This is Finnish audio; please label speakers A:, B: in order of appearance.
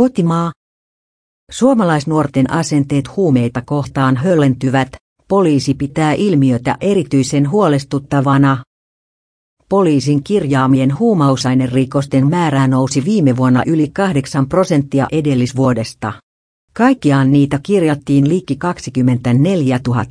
A: Kotimaa. Suomalaisnuorten asenteet huumeita kohtaan höllentyvät, poliisi pitää ilmiötä erityisen huolestuttavana. Poliisin kirjaamien huumausainerikosten määrä nousi viime vuonna yli 8 prosenttia edellisvuodesta. Kaikkiaan niitä kirjattiin liikki 24 000.